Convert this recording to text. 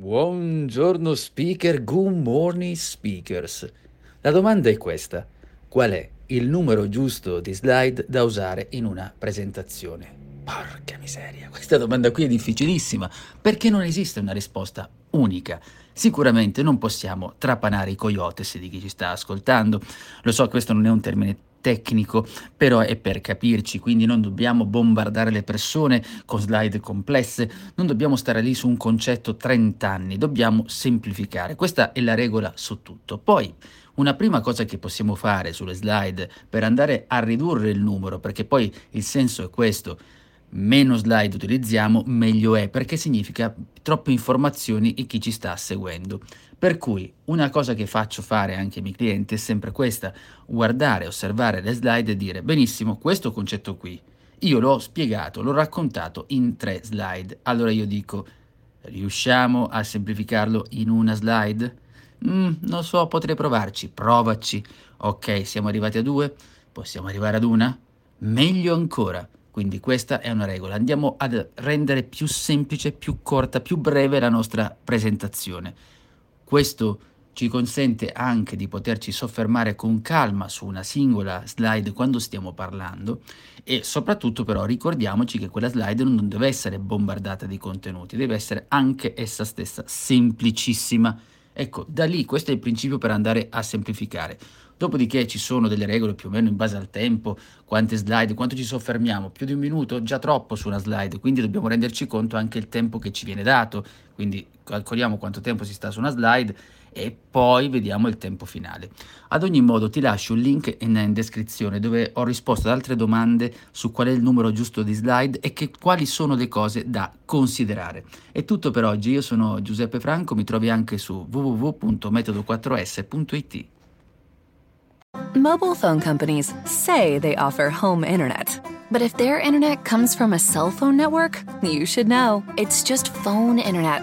Buongiorno speaker, good morning speakers. La domanda è questa: qual è il numero giusto di slide da usare in una presentazione? Porca miseria, questa domanda qui è difficilissima perché non esiste una risposta unica. Sicuramente non possiamo trapanare i coyotes di chi ci sta ascoltando. Lo so, questo non è un termine tecnico, però è per capirci, quindi non dobbiamo bombardare le persone con slide complesse, non dobbiamo stare lì su un concetto 30 anni, dobbiamo semplificare. Questa è la regola su tutto. Poi una prima cosa che possiamo fare sulle slide per andare a ridurre il numero, perché poi il senso è questo, meno slide utilizziamo, meglio è, perché significa troppe informazioni e chi ci sta seguendo. Per cui una cosa che faccio fare anche ai miei clienti è sempre questa, guardare, osservare le slide e dire, benissimo, questo concetto qui, io l'ho spiegato, l'ho raccontato in tre slide, allora io dico, riusciamo a semplificarlo in una slide? Mm, non so, potrei provarci, provaci. Ok, siamo arrivati a due, possiamo arrivare ad una? Meglio ancora quindi questa è una regola. Andiamo a rendere più semplice, più corta, più breve la nostra presentazione. Questo ci consente anche di poterci soffermare con calma su una singola slide quando stiamo parlando e soprattutto però ricordiamoci che quella slide non deve essere bombardata di contenuti, deve essere anche essa stessa semplicissima. Ecco, da lì questo è il principio per andare a semplificare. Dopodiché ci sono delle regole più o meno in base al tempo, quante slide, quanto ci soffermiamo, più di un minuto, già troppo su una slide, quindi dobbiamo renderci conto anche il tempo che ci viene dato, quindi calcoliamo quanto tempo si sta su una slide e poi vediamo il tempo finale. Ad ogni modo ti lascio un link in, in, descrizione dove ho risposto ad altre domande su qual è il numero giusto di slide e che, quali sono le cose da considerare. È tutto per oggi, io sono Giuseppe Franco, mi trovi anche su www.metodo4s.it. Mobile phone companies say they offer home internet. But if their internet comes from a cell phone network, you should know. It's just phone internet,